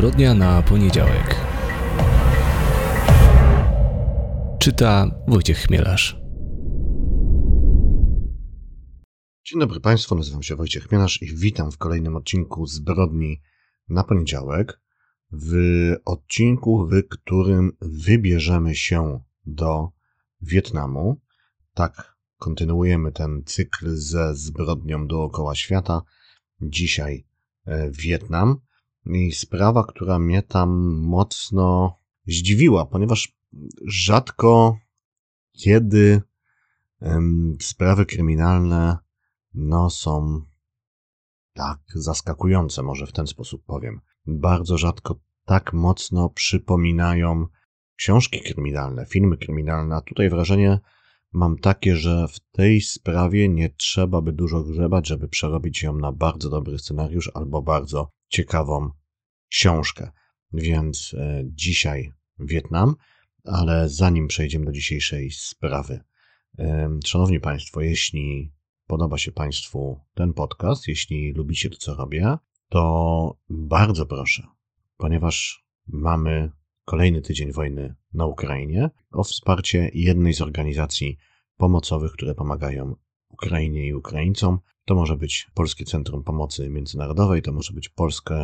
Zbrodnia na poniedziałek. Czyta Wojciech Chmielarz. Dzień dobry Państwu, nazywam się Wojciech Chmielarz i witam w kolejnym odcinku Zbrodni na poniedziałek. W odcinku, w którym wybierzemy się do Wietnamu. Tak, kontynuujemy ten cykl ze zbrodnią dookoła świata. Dzisiaj e, Wietnam. I sprawa, która mnie tam mocno zdziwiła, ponieważ rzadko kiedy sprawy kryminalne no, są tak zaskakujące, może w ten sposób powiem. Bardzo rzadko tak mocno przypominają książki kryminalne, filmy kryminalne, a tutaj wrażenie mam takie, że w tej sprawie nie trzeba by dużo grzebać, żeby przerobić ją na bardzo dobry scenariusz albo bardzo ciekawą książkę. Więc e, dzisiaj Wietnam, ale zanim przejdziemy do dzisiejszej sprawy, e, szanowni Państwo, jeśli podoba się Państwu ten podcast, jeśli lubicie to, co robię, to bardzo proszę, ponieważ mamy kolejny tydzień wojny na Ukrainie, o wsparcie jednej z organizacji pomocowych, które pomagają Ukrainie i Ukraińcom. To może być Polskie Centrum Pomocy Międzynarodowej, to może być Polska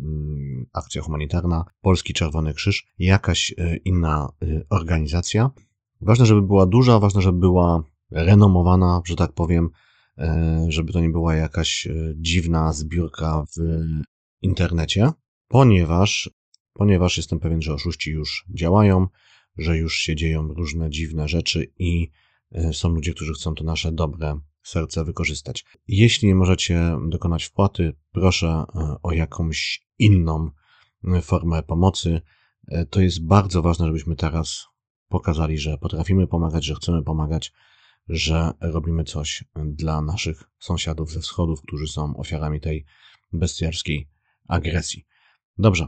mm, Akcja Humanitarna, Polski Czerwony Krzyż, jakaś e, inna e, organizacja. Ważne, żeby była duża, ważne, żeby była renomowana, że tak powiem, e, żeby to nie była jakaś dziwna zbiórka w internecie, ponieważ, ponieważ jestem pewien, że oszuści już działają, że już się dzieją różne dziwne rzeczy i są ludzie, którzy chcą to nasze dobre serce wykorzystać. Jeśli nie możecie dokonać wpłaty, proszę e, o jakąś inną e, formę pomocy. E, to jest bardzo ważne, żebyśmy teraz pokazali, że potrafimy pomagać, że chcemy pomagać, że robimy coś dla naszych sąsiadów ze wschodów, którzy są ofiarami tej bestialskiej agresji. Dobrze.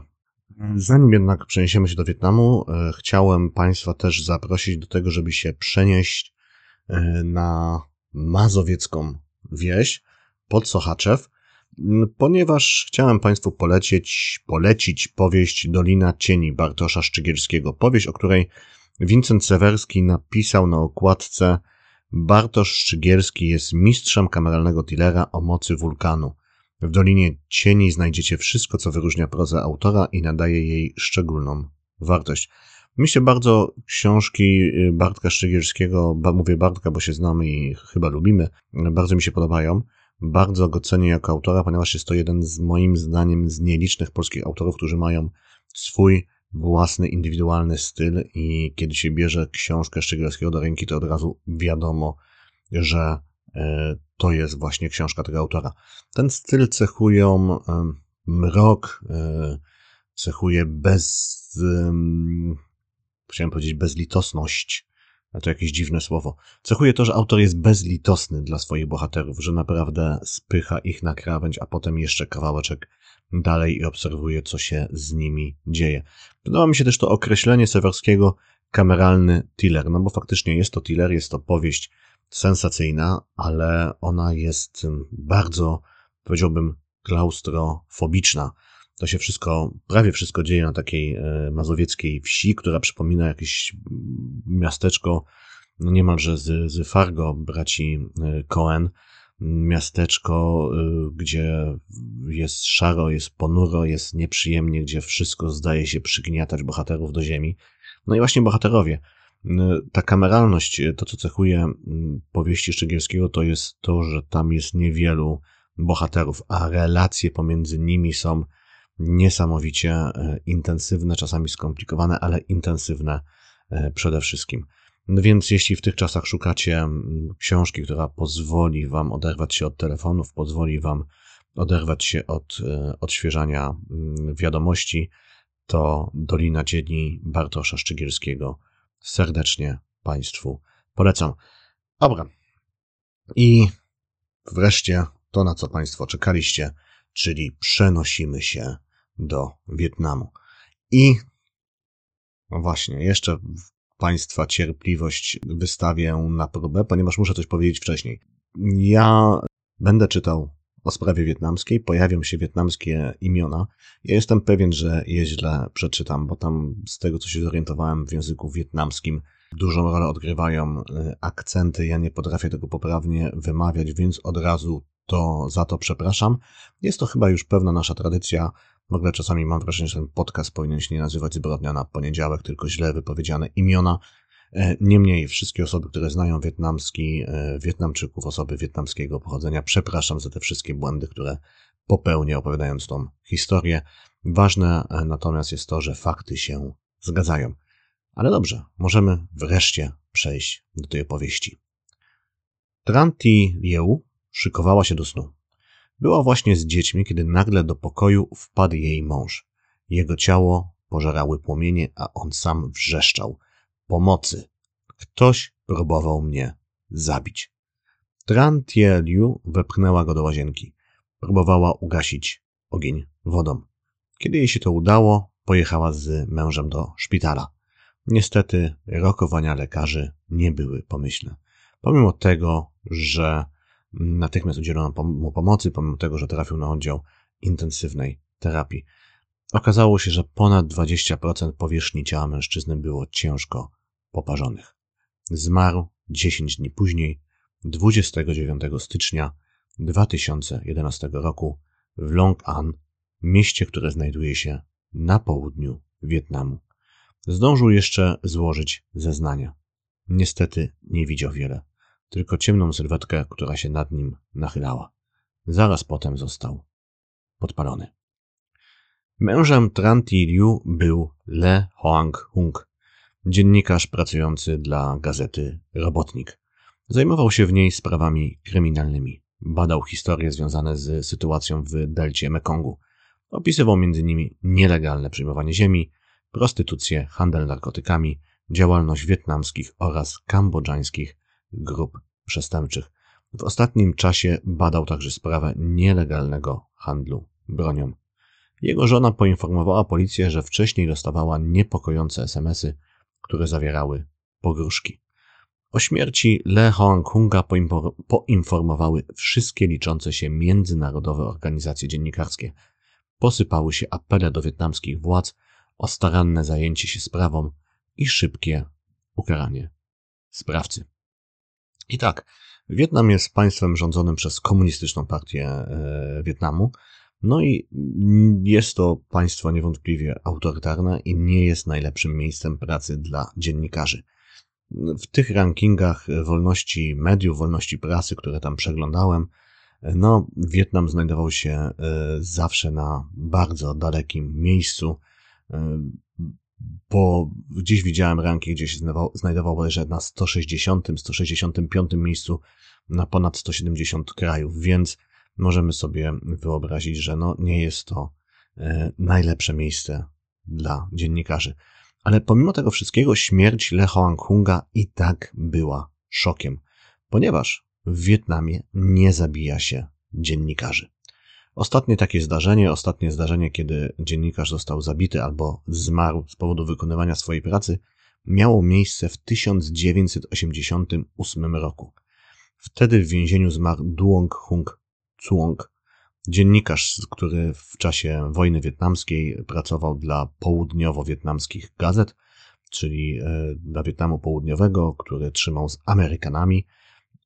Zanim jednak przeniesiemy się do Wietnamu, chciałem Państwa też zaprosić do tego, żeby się przenieść na mazowiecką wieś pod Sochaczew, ponieważ chciałem Państwu polecieć, polecić powieść Dolina Cieni Bartosza Szczygielskiego. Powieść, o której Wincent Sewerski napisał na okładce Bartosz Szczygielski jest mistrzem kameralnego tillera o mocy wulkanu. W Dolinie Cieni znajdziecie wszystko, co wyróżnia prozę autora i nadaje jej szczególną wartość. Mi się bardzo książki y, Bartka Szczygierskiego, mówię Bartka, bo się znamy i chyba lubimy, bardzo mi się podobają. Bardzo go cenię jako autora, ponieważ jest to jeden z moim zdaniem z nielicznych polskich autorów, którzy mają swój własny, indywidualny styl i kiedy się bierze książkę Szczygierskiego do ręki, to od razu wiadomo, że e, to jest właśnie książka tego autora. Ten styl cechują mrok, cechuje bez chciałem powiedzieć bezlitosność, a to jakieś dziwne słowo. Cechuje to, że autor jest bezlitosny dla swoich bohaterów, że naprawdę spycha ich na krawędź, a potem jeszcze kawałeczek dalej i obserwuje, co się z nimi dzieje. Podoba mi się też to określenie Sewerskiego kameralny thriller, no bo faktycznie jest to thriller, jest to powieść sensacyjna, ale ona jest bardzo, powiedziałbym, klaustrofobiczna. To się wszystko, prawie wszystko dzieje na takiej e, mazowieckiej wsi, która przypomina jakieś miasteczko, no niemalże z, z Fargo braci e, Cohen. Miasteczko, e, gdzie jest szaro, jest ponuro, jest nieprzyjemnie, gdzie wszystko zdaje się przygniatać bohaterów do ziemi. No i właśnie bohaterowie. Ta kameralność, to co cechuje powieści Szczegielskiego, to jest to, że tam jest niewielu bohaterów, a relacje pomiędzy nimi są niesamowicie e, intensywne, czasami skomplikowane, ale intensywne e, przede wszystkim. No więc jeśli w tych czasach szukacie książki, która pozwoli wam oderwać się od telefonów, pozwoli wam oderwać się od e, odświeżania wiadomości, to Dolina Dzieni Bartosza Szczygielskiego serdecznie Państwu polecam. Dobra. I wreszcie to, na co Państwo czekaliście, czyli przenosimy się do Wietnamu. I no właśnie, jeszcze Państwa cierpliwość wystawię na próbę, ponieważ muszę coś powiedzieć wcześniej. Ja będę czytał o sprawie wietnamskiej, pojawią się wietnamskie imiona. Ja jestem pewien, że je źle przeczytam, bo tam z tego, co się zorientowałem w języku wietnamskim, dużą rolę odgrywają y, akcenty. Ja nie potrafię tego poprawnie wymawiać, więc od razu to za to przepraszam. Jest to chyba już pewna nasza tradycja. W ogóle czasami mam wrażenie, że ten podcast powinien się nie nazywać zbrodnia na poniedziałek, tylko źle wypowiedziane imiona. E, niemniej wszystkie osoby, które znają wietnamski, e, Wietnamczyków, osoby wietnamskiego pochodzenia, przepraszam za te wszystkie błędy, które popełnię opowiadając tą historię. Ważne e, natomiast jest to, że fakty się zgadzają. Ale dobrze, możemy wreszcie przejść do tej opowieści. Tranti Liu szykowała się do snu. Była właśnie z dziećmi, kiedy nagle do pokoju wpadł jej mąż. Jego ciało pożerały płomienie, a on sam wrzeszczał – Pomocy. Ktoś próbował mnie zabić. Trantieliu wepchnęła go do łazienki. Próbowała ugasić ogień wodą. Kiedy jej się to udało, pojechała z mężem do szpitala. Niestety rokowania lekarzy nie były pomyślne. Pomimo tego, że natychmiast udzielono mu pomocy, pomimo tego, że trafił na oddział intensywnej terapii, okazało się, że ponad 20% powierzchni ciała mężczyzny było ciężko poparzonych. Zmarł 10 dni później, 29 stycznia 2011 roku w Long An, mieście, które znajduje się na południu Wietnamu. Zdążył jeszcze złożyć zeznania. Niestety nie widział wiele, tylko ciemną sylwetkę, która się nad nim nachylała. Zaraz potem został podpalony. Mężem Tranti Liu był Le Hoang Hung, dziennikarz pracujący dla gazety Robotnik. Zajmował się w niej sprawami kryminalnymi. Badał historie związane z sytuacją w delcie Mekongu. Opisywał m.in. nielegalne przyjmowanie ziemi, prostytucję, handel narkotykami, działalność wietnamskich oraz kambodżańskich grup przestępczych. W ostatnim czasie badał także sprawę nielegalnego handlu bronią. Jego żona poinformowała policję, że wcześniej dostawała niepokojące SMSy które zawierały pogróżki. O śmierci Le Hongkonga poinformowały wszystkie liczące się międzynarodowe organizacje dziennikarskie. Posypały się apele do wietnamskich władz o staranne zajęcie się sprawą i szybkie ukaranie sprawcy. I tak, Wietnam jest państwem rządzonym przez komunistyczną partię e, Wietnamu, no i jest to państwo niewątpliwie autorytarne i nie jest najlepszym miejscem pracy dla dziennikarzy. W tych rankingach wolności mediów, wolności prasy, które tam przeglądałem, no, Wietnam znajdował się e, zawsze na bardzo dalekim miejscu, e, bo gdzieś widziałem ranking, gdzie się znajdował, że na 160, 165 miejscu na ponad 170 krajów, więc możemy sobie wyobrazić, że no, nie jest to e, najlepsze miejsce dla dziennikarzy. Ale pomimo tego wszystkiego śmierć Le Hoang-hunga i tak była szokiem, ponieważ w Wietnamie nie zabija się dziennikarzy. Ostatnie takie zdarzenie, ostatnie zdarzenie, kiedy dziennikarz został zabity albo zmarł z powodu wykonywania swojej pracy, miało miejsce w 1988 roku. Wtedy w więzieniu zmarł Duong Hung Cuong, dziennikarz, który w czasie wojny wietnamskiej pracował dla południowo-wietnamskich gazet, czyli e, dla Wietnamu Południowego, który trzymał z Amerykanami.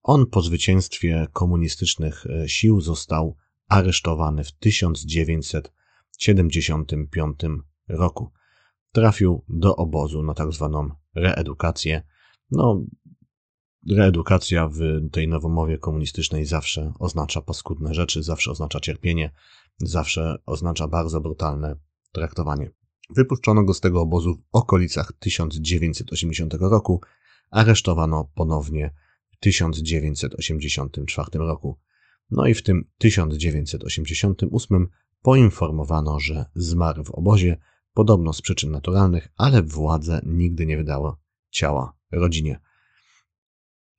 On po zwycięstwie komunistycznych e, sił został aresztowany w 1975 roku. Trafił do obozu na tak zwaną reedukację. No, reedukacja w tej nowomowie komunistycznej zawsze oznacza paskudne rzeczy, zawsze oznacza cierpienie, zawsze oznacza bardzo brutalne traktowanie. Wypuszczono go z tego obozu w okolicach 1980 roku, aresztowano ponownie w 1984 roku. No i w tym 1988 poinformowano, że zmarł w obozie, podobno z przyczyn naturalnych, ale władze nigdy nie wydało ciała rodzinie.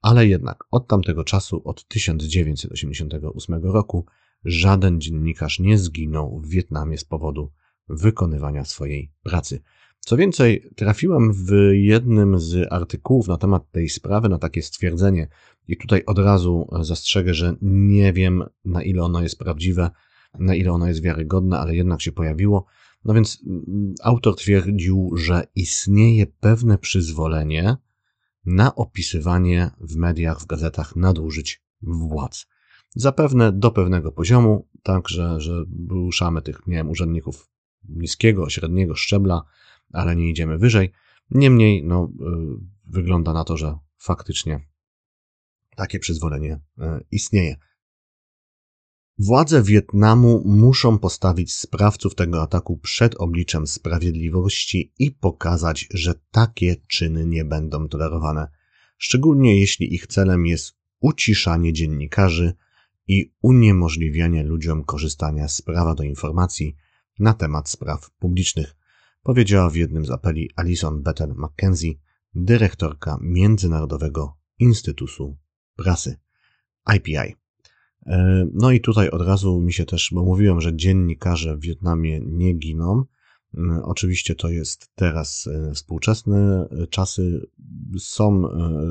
Ale jednak od tamtego czasu, od 1988 roku, żaden dziennikarz nie zginął w Wietnamie z powodu wykonywania swojej pracy. Co więcej, trafiłem w jednym z artykułów na temat tej sprawy na takie stwierdzenie, i tutaj od razu zastrzegę, że nie wiem na ile ono jest prawdziwe, na ile ono jest wiarygodne, ale jednak się pojawiło. No więc mm, autor twierdził, że istnieje pewne przyzwolenie na opisywanie w mediach, w gazetach nadużyć władz. Zapewne do pewnego poziomu, tak, że, że ruszamy tych, nie wiem, urzędników niskiego, średniego szczebla, ale nie idziemy wyżej. Niemniej, no, y, wygląda na to, że faktycznie takie przyzwolenie y, istnieje. Władze Wietnamu muszą postawić sprawców tego ataku przed obliczem sprawiedliwości i pokazać, że takie czyny nie będą tolerowane, szczególnie jeśli ich celem jest uciszanie dziennikarzy i uniemożliwianie ludziom korzystania z prawa do informacji na temat spraw publicznych, powiedziała w jednym z apeli Alison Bethel McKenzie, dyrektorka Międzynarodowego Instytutu Prasy IPI. E, no i tutaj od razu mi się też, bo mówiłem, że dziennikarze w Wietnamie nie giną. E, oczywiście to jest teraz e, współczesne czasy. Są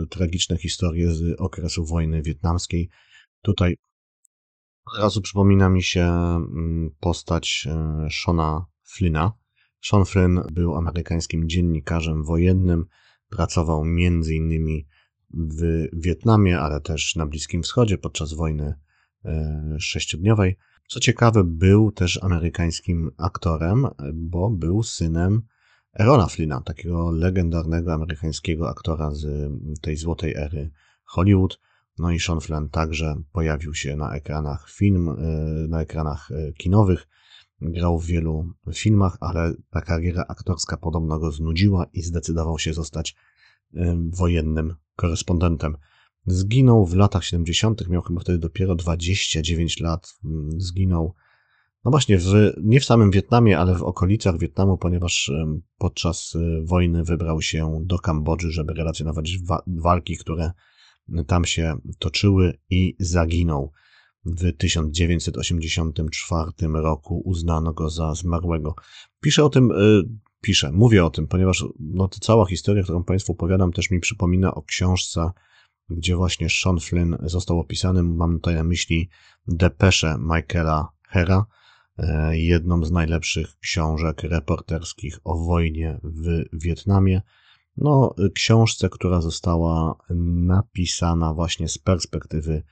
tragiczne historie z okresu wojny wietnamskiej. Tutaj od razu przypomina mi się mm, postać Shona Flynna. Sean Flynn był amerykańskim dziennikarzem wojennym. Pracował innymi w Wietnamie, ale też na Bliskim Wschodzie podczas wojny E, sześciodniowej. Co ciekawe, był też amerykańskim aktorem, bo był synem Erona Flynna, takiego legendarnego amerykańskiego aktora z tej złotej ery Hollywood. No i Sean Flynn także pojawił się na ekranach film, e, na ekranach e, kinowych. Grał w wielu filmach, ale ta kariera aktorska podobno go znudziła i zdecydował się zostać wojennym korespondentem. Zginął w latach 70., miał chyba wtedy dopiero 29 lat. Mm, zginął, no właśnie, w, nie w samym Wietnamie, ale w okolicach Wietnamu, ponieważ podczas y, wojny wybrał się do Kambodży, żeby relacjonować wa walki, które tam się toczyły i zaginął. W 1984 roku uznano go za zmarłego. Piszę o tym, y, piszę, mówię o tym, ponieważ no, cała historia, którą Państwu opowiadam, też mi przypomina o książce gdzie właśnie Sean Flynn został opisany. Mam tutaj na myśli Depesze Michaela Hera, e, jedną z najlepszych książek reporterskich o wojnie w Wietnamie. No, książce, która została napisana właśnie z perspektywy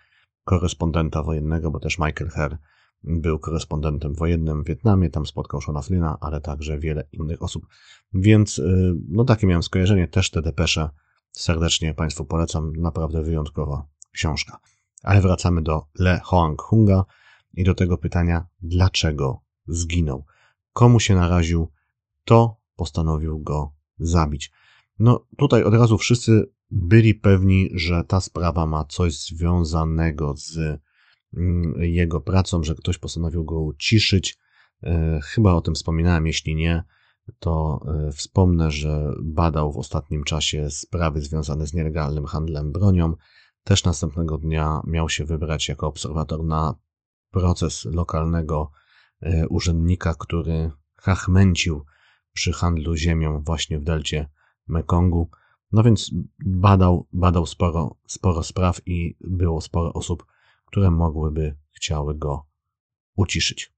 korespondenta wojennego, bo też Michael Herr był korespondentem wojennym w Wietnamie, tam spotkał Shona Flyna, ale także wiele innych osób. Więc, e, no takie miałem skojarzenie, też te depesze Serdecznie Państwu polecam, naprawdę wyjątkowa książka. Ale wracamy do Le Hoang Hunga i do tego pytania, dlaczego zginął? Komu się naraził? To postanowił go zabić. No tutaj od razu wszyscy byli pewni, że ta sprawa ma coś związanego z mm, jego pracą, że ktoś postanowił go uciszyć. E, chyba o tym wspominałem, jeśli nie, to e, wspomnę, że badał w ostatnim czasie sprawy związane z nielegalnym handlem bronią. Też następnego dnia miał się wybrać jako obserwator na proces lokalnego e, urzędnika, który hachmęcił przy handlu ziemią właśnie w delcie Mekongu. No więc badał, badał sporo, sporo spraw i było sporo osób, które mogłyby chciały go uciszyć.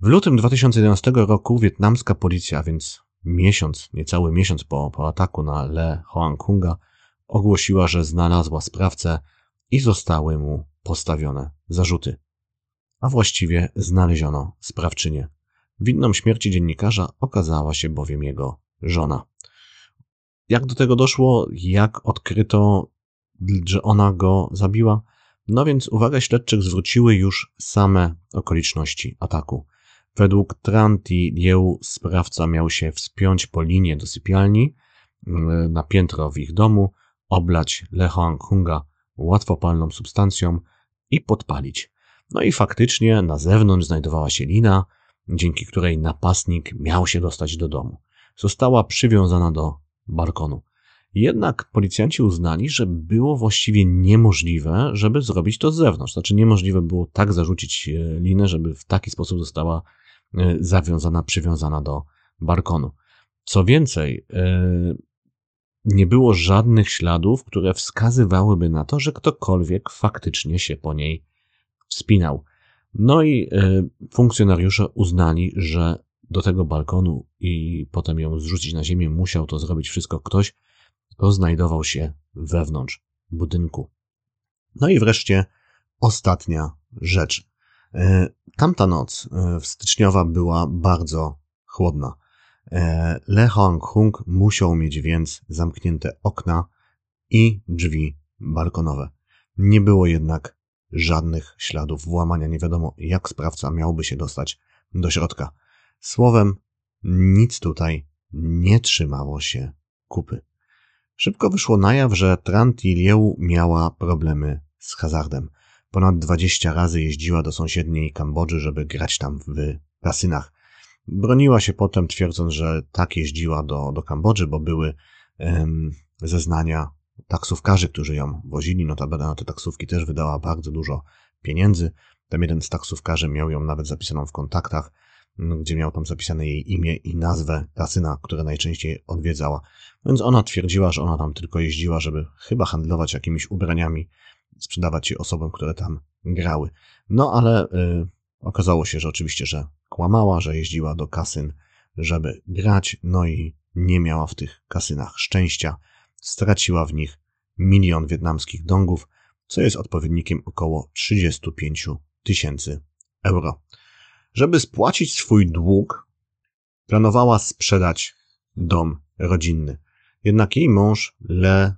W lutym 2011 roku wietnamska policja, więc miesiąc, niecały miesiąc po, po ataku na Le Hoang Hunga, ogłosiła, że znalazła sprawcę i zostały mu postawione zarzuty. A właściwie znaleziono sprawczynię. Winną śmierci dziennikarza okazała się bowiem jego żona. Jak do tego doszło? Jak odkryto, że ona go zabiła? No więc uwagę śledczych zwróciły już same okoliczności ataku. Według Tranti Lieu sprawca miał się wspiąć po linie do sypialni mm, na piętro w ich domu, oblać Lehoang Hunga łatwopalną substancją i podpalić. No i faktycznie na zewnątrz znajdowała się lina, dzięki której napastnik miał się dostać do domu. Została przywiązana do balkonu. Jednak policjanci uznali, że było właściwie niemożliwe, żeby zrobić to z zewnątrz. Znaczy niemożliwe było tak zarzucić e, linę, żeby w taki sposób została Y, zawiązana, przywiązana do balkonu. Co więcej, nie było żadnych śladów, które wskazywałyby na to, że ktokolwiek faktycznie się po niej wspinał. No i funkcjonariusze uznali, że do tego balkonu i potem ją zrzucić na ziemię musiał to zrobić wszystko ktoś, kto znajdował się wewnątrz budynku. No i wreszcie ostatnia rzecz. E, tamta noc e, styczniowa była bardzo chłodna. E, Le Hong Hung musiał mieć więc zamknięte okna i drzwi balkonowe. Nie było jednak żadnych śladów włamania. Nie wiadomo, jak sprawca miałby się dostać do środka. Słowem, nic tutaj nie trzymało się kupy. Szybko wyszło na jaw, że Trantilieu miała problemy z hazardem. Ponad 20 razy jeździła do sąsiedniej Kambodży, żeby grać tam w kasynach. Broniła się potem, twierdząc, że tak jeździła do, do Kambodży, bo były um, zeznania taksówkarzy, którzy ją wozili. Notabene na te taksówki też wydała bardzo dużo pieniędzy. Tam jeden z taksówkarzy miał ją nawet zapisaną w kontaktach, gdzie miał tam zapisane jej imię i nazwę kasyna, które najczęściej odwiedzała. Więc ona twierdziła, że ona tam tylko jeździła, żeby chyba handlować jakimiś ubraniami, sprzedawać je osobom, które tam grały. No ale y, okazało się, że oczywiście, że kłamała, że jeździła do kasyn, żeby grać, no i nie miała w tych kasynach szczęścia. Straciła w nich milion wietnamskich dongów, co jest odpowiednikiem około 35 tysięcy euro. Żeby spłacić swój dług, planowała sprzedać dom rodzinny. Jednak jej mąż Le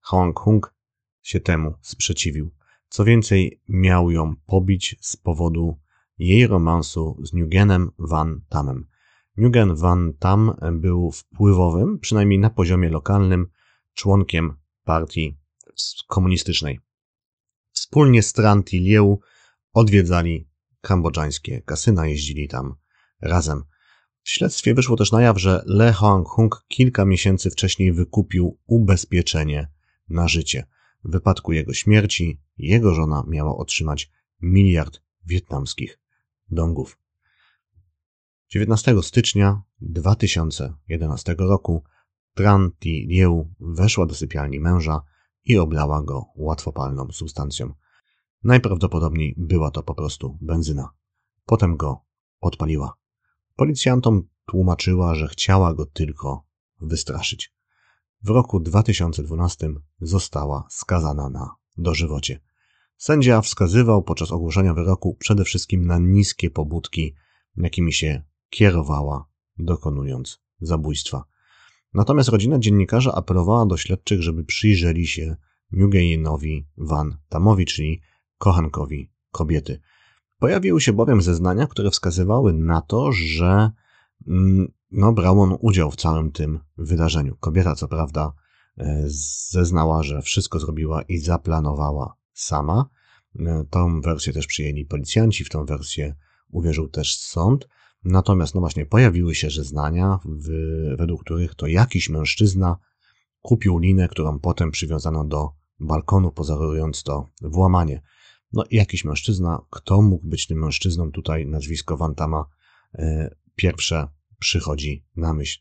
Hong Hung się temu sprzeciwił. Co więcej, miał ją pobić z powodu jej romansu z Nugenem Van Tamem. Nugen Van Tam był wpływowym, przynajmniej na poziomie lokalnym, członkiem partii komunistycznej. Wspólnie z Tran Lieu odwiedzali kambodżańskie kasyna, jeździli tam razem. W śledztwie wyszło też na jaw, że Le Hong Hung kilka miesięcy wcześniej wykupił ubezpieczenie na życie. W wypadku jego śmierci jego żona miała otrzymać miliard wietnamskich dongów. 19 stycznia 2011 roku Tran Thi Lieu weszła do sypialni męża i oblała go łatwopalną substancją. Najprawdopodobniej była to po prostu benzyna. Potem go odpaliła. Policjantom tłumaczyła, że chciała go tylko wystraszyć. W roku 2012 została skazana na dożywocie. Sędzia wskazywał podczas ogłoszenia wyroku przede wszystkim na niskie pobudki, jakimi się kierowała, dokonując zabójstwa. Natomiast rodzina dziennikarza apelowała do śledczych, żeby przyjrzeli się Nguyeenowi Van Tamowi, czyli kochankowi kobiety. Pojawiły się bowiem zeznania, które wskazywały na to, że mm, no, brał on udział w całym tym wydarzeniu. Kobieta, co prawda, e, zeznała, że wszystko zrobiła i zaplanowała sama. E, tą wersję też przyjęli policjanci, w tą wersję uwierzył też sąd. Natomiast, no właśnie, pojawiły się zeznania, w, według których to jakiś mężczyzna kupił linę, którą potem przywiązano do balkonu, pozorując to włamanie. No, jakiś mężczyzna, kto mógł być tym mężczyzną? Tutaj nazwisko Wantama e, pierwsze przychodzi na myśl.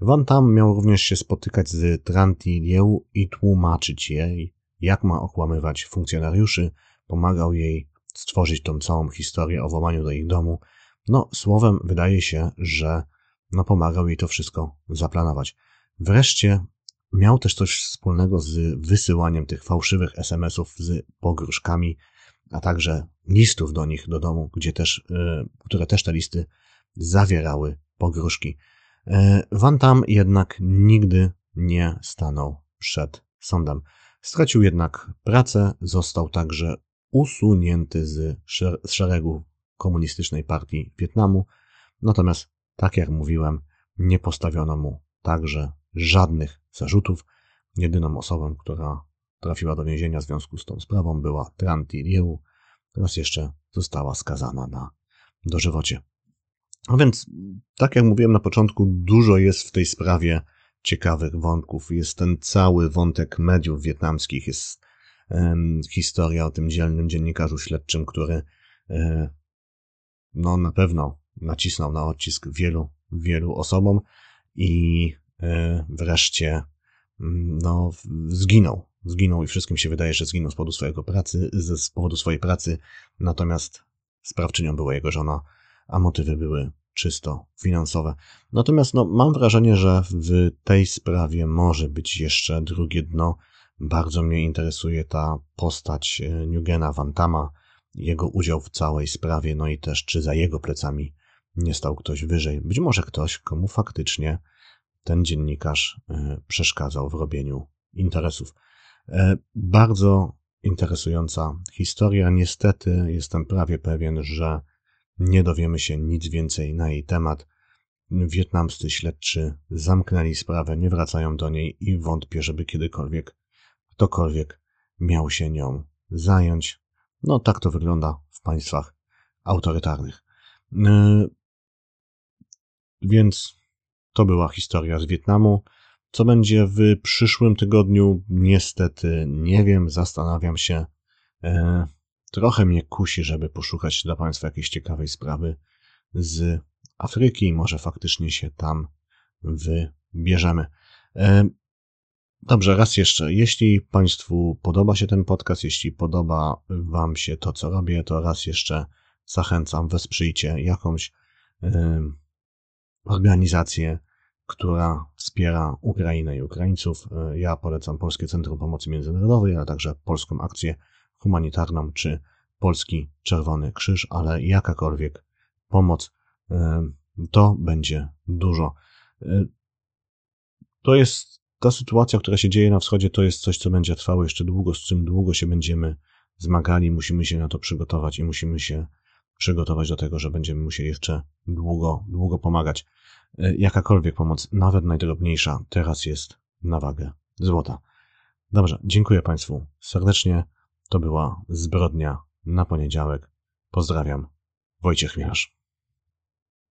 Van Tam miał również się spotykać z Tranti Lieu i tłumaczyć jej, jak ma okłamywać funkcjonariuszy. Pomagał jej stworzyć tą całą historię o włamaniu do ich domu. No, słowem, wydaje się, że no, pomagał jej to wszystko zaplanować. Wreszcie miał też coś wspólnego z wysyłaniem tych fałszywych SMS-ów z pogróżkami a także listów do nich do domu, gdzie też, y, które też te listy zawierały pogróżki. Y, Van Tam jednak nigdy nie stanął przed sądem. Stracił jednak pracę, został także usunięty z szeregu komunistycznej partii Wietnamu. Natomiast, tak jak mówiłem, nie postawiono mu także żadnych zarzutów. Jedyną osobą, która trafiła do więzienia w związku z tą sprawą była Tranti Liu, teraz jeszcze została skazana na dożywocie. A więc, tak jak mówiłem na początku, dużo jest w tej sprawie ciekawych wątków. Jest ten cały wątek mediów wietnamskich, jest um, historia o tym dzielnym dziennikarzu śledczym, który um, no na pewno nacisnął na odcisk wielu, wielu osobom i e, wreszcie mm, no, zginął. Zginął i wszystkim się wydaje, że zginął z powodu swojego pracy, z powodu swojej pracy, natomiast sprawczynią była jego żona, a motywy były czysto finansowe. Natomiast no, mam wrażenie, że w tej sprawie może być jeszcze drugie dno. Bardzo mnie interesuje ta postać e, Nugena Wantama, jego udział w całej sprawie, no i też czy za jego plecami nie stał ktoś wyżej. Być może ktoś, komu faktycznie ten dziennikarz e, przeszkadzał w robieniu interesów. E, bardzo interesująca historia. Niestety jestem prawie pewien, że nie dowiemy się nic więcej na jej temat. Wietnamscy śledczy zamknęli sprawę, nie wracają do niej i wątpię, żeby kiedykolwiek ktokolwiek miał się nią zająć. No tak to wygląda w państwach autorytarnych. E, więc to była historia z Wietnamu. Co będzie w przyszłym tygodniu? Niestety nie wiem, zastanawiam się. E, trochę mnie kusi, żeby poszukać dla Państwa jakiejś ciekawej sprawy z Afryki. Może faktycznie się tam wybierzemy. E, dobrze, raz jeszcze. Jeśli Państwu podoba się ten podcast, jeśli podoba Wam się to, co robię, to raz jeszcze zachęcam, wesprzyjcie jakąś e, organizację, która wspiera Ukrainę i Ukraińców. E, ja polecam Polskie Centrum Pomocy Międzynarodowej, ale także Polską Akcję Humanitarną czy Polski Czerwony Krzyż, ale jakakolwiek pomoc e, to będzie dużo. E, to jest ta sytuacja, która się dzieje na wschodzie, to jest coś, co będzie trwało jeszcze długo, z czym długo się będziemy zmagali, musimy się na to przygotować i musimy się przygotować do tego, że będziemy musieli jeszcze długo, długo pomagać. E, jakakolwiek pomoc, nawet najdrobniejsza, teraz jest na wagę złota. Dobrze, dziękuję Państwu serdecznie. To była zbrodnia na poniedziałek. Pozdrawiam. Wojciech Miarz.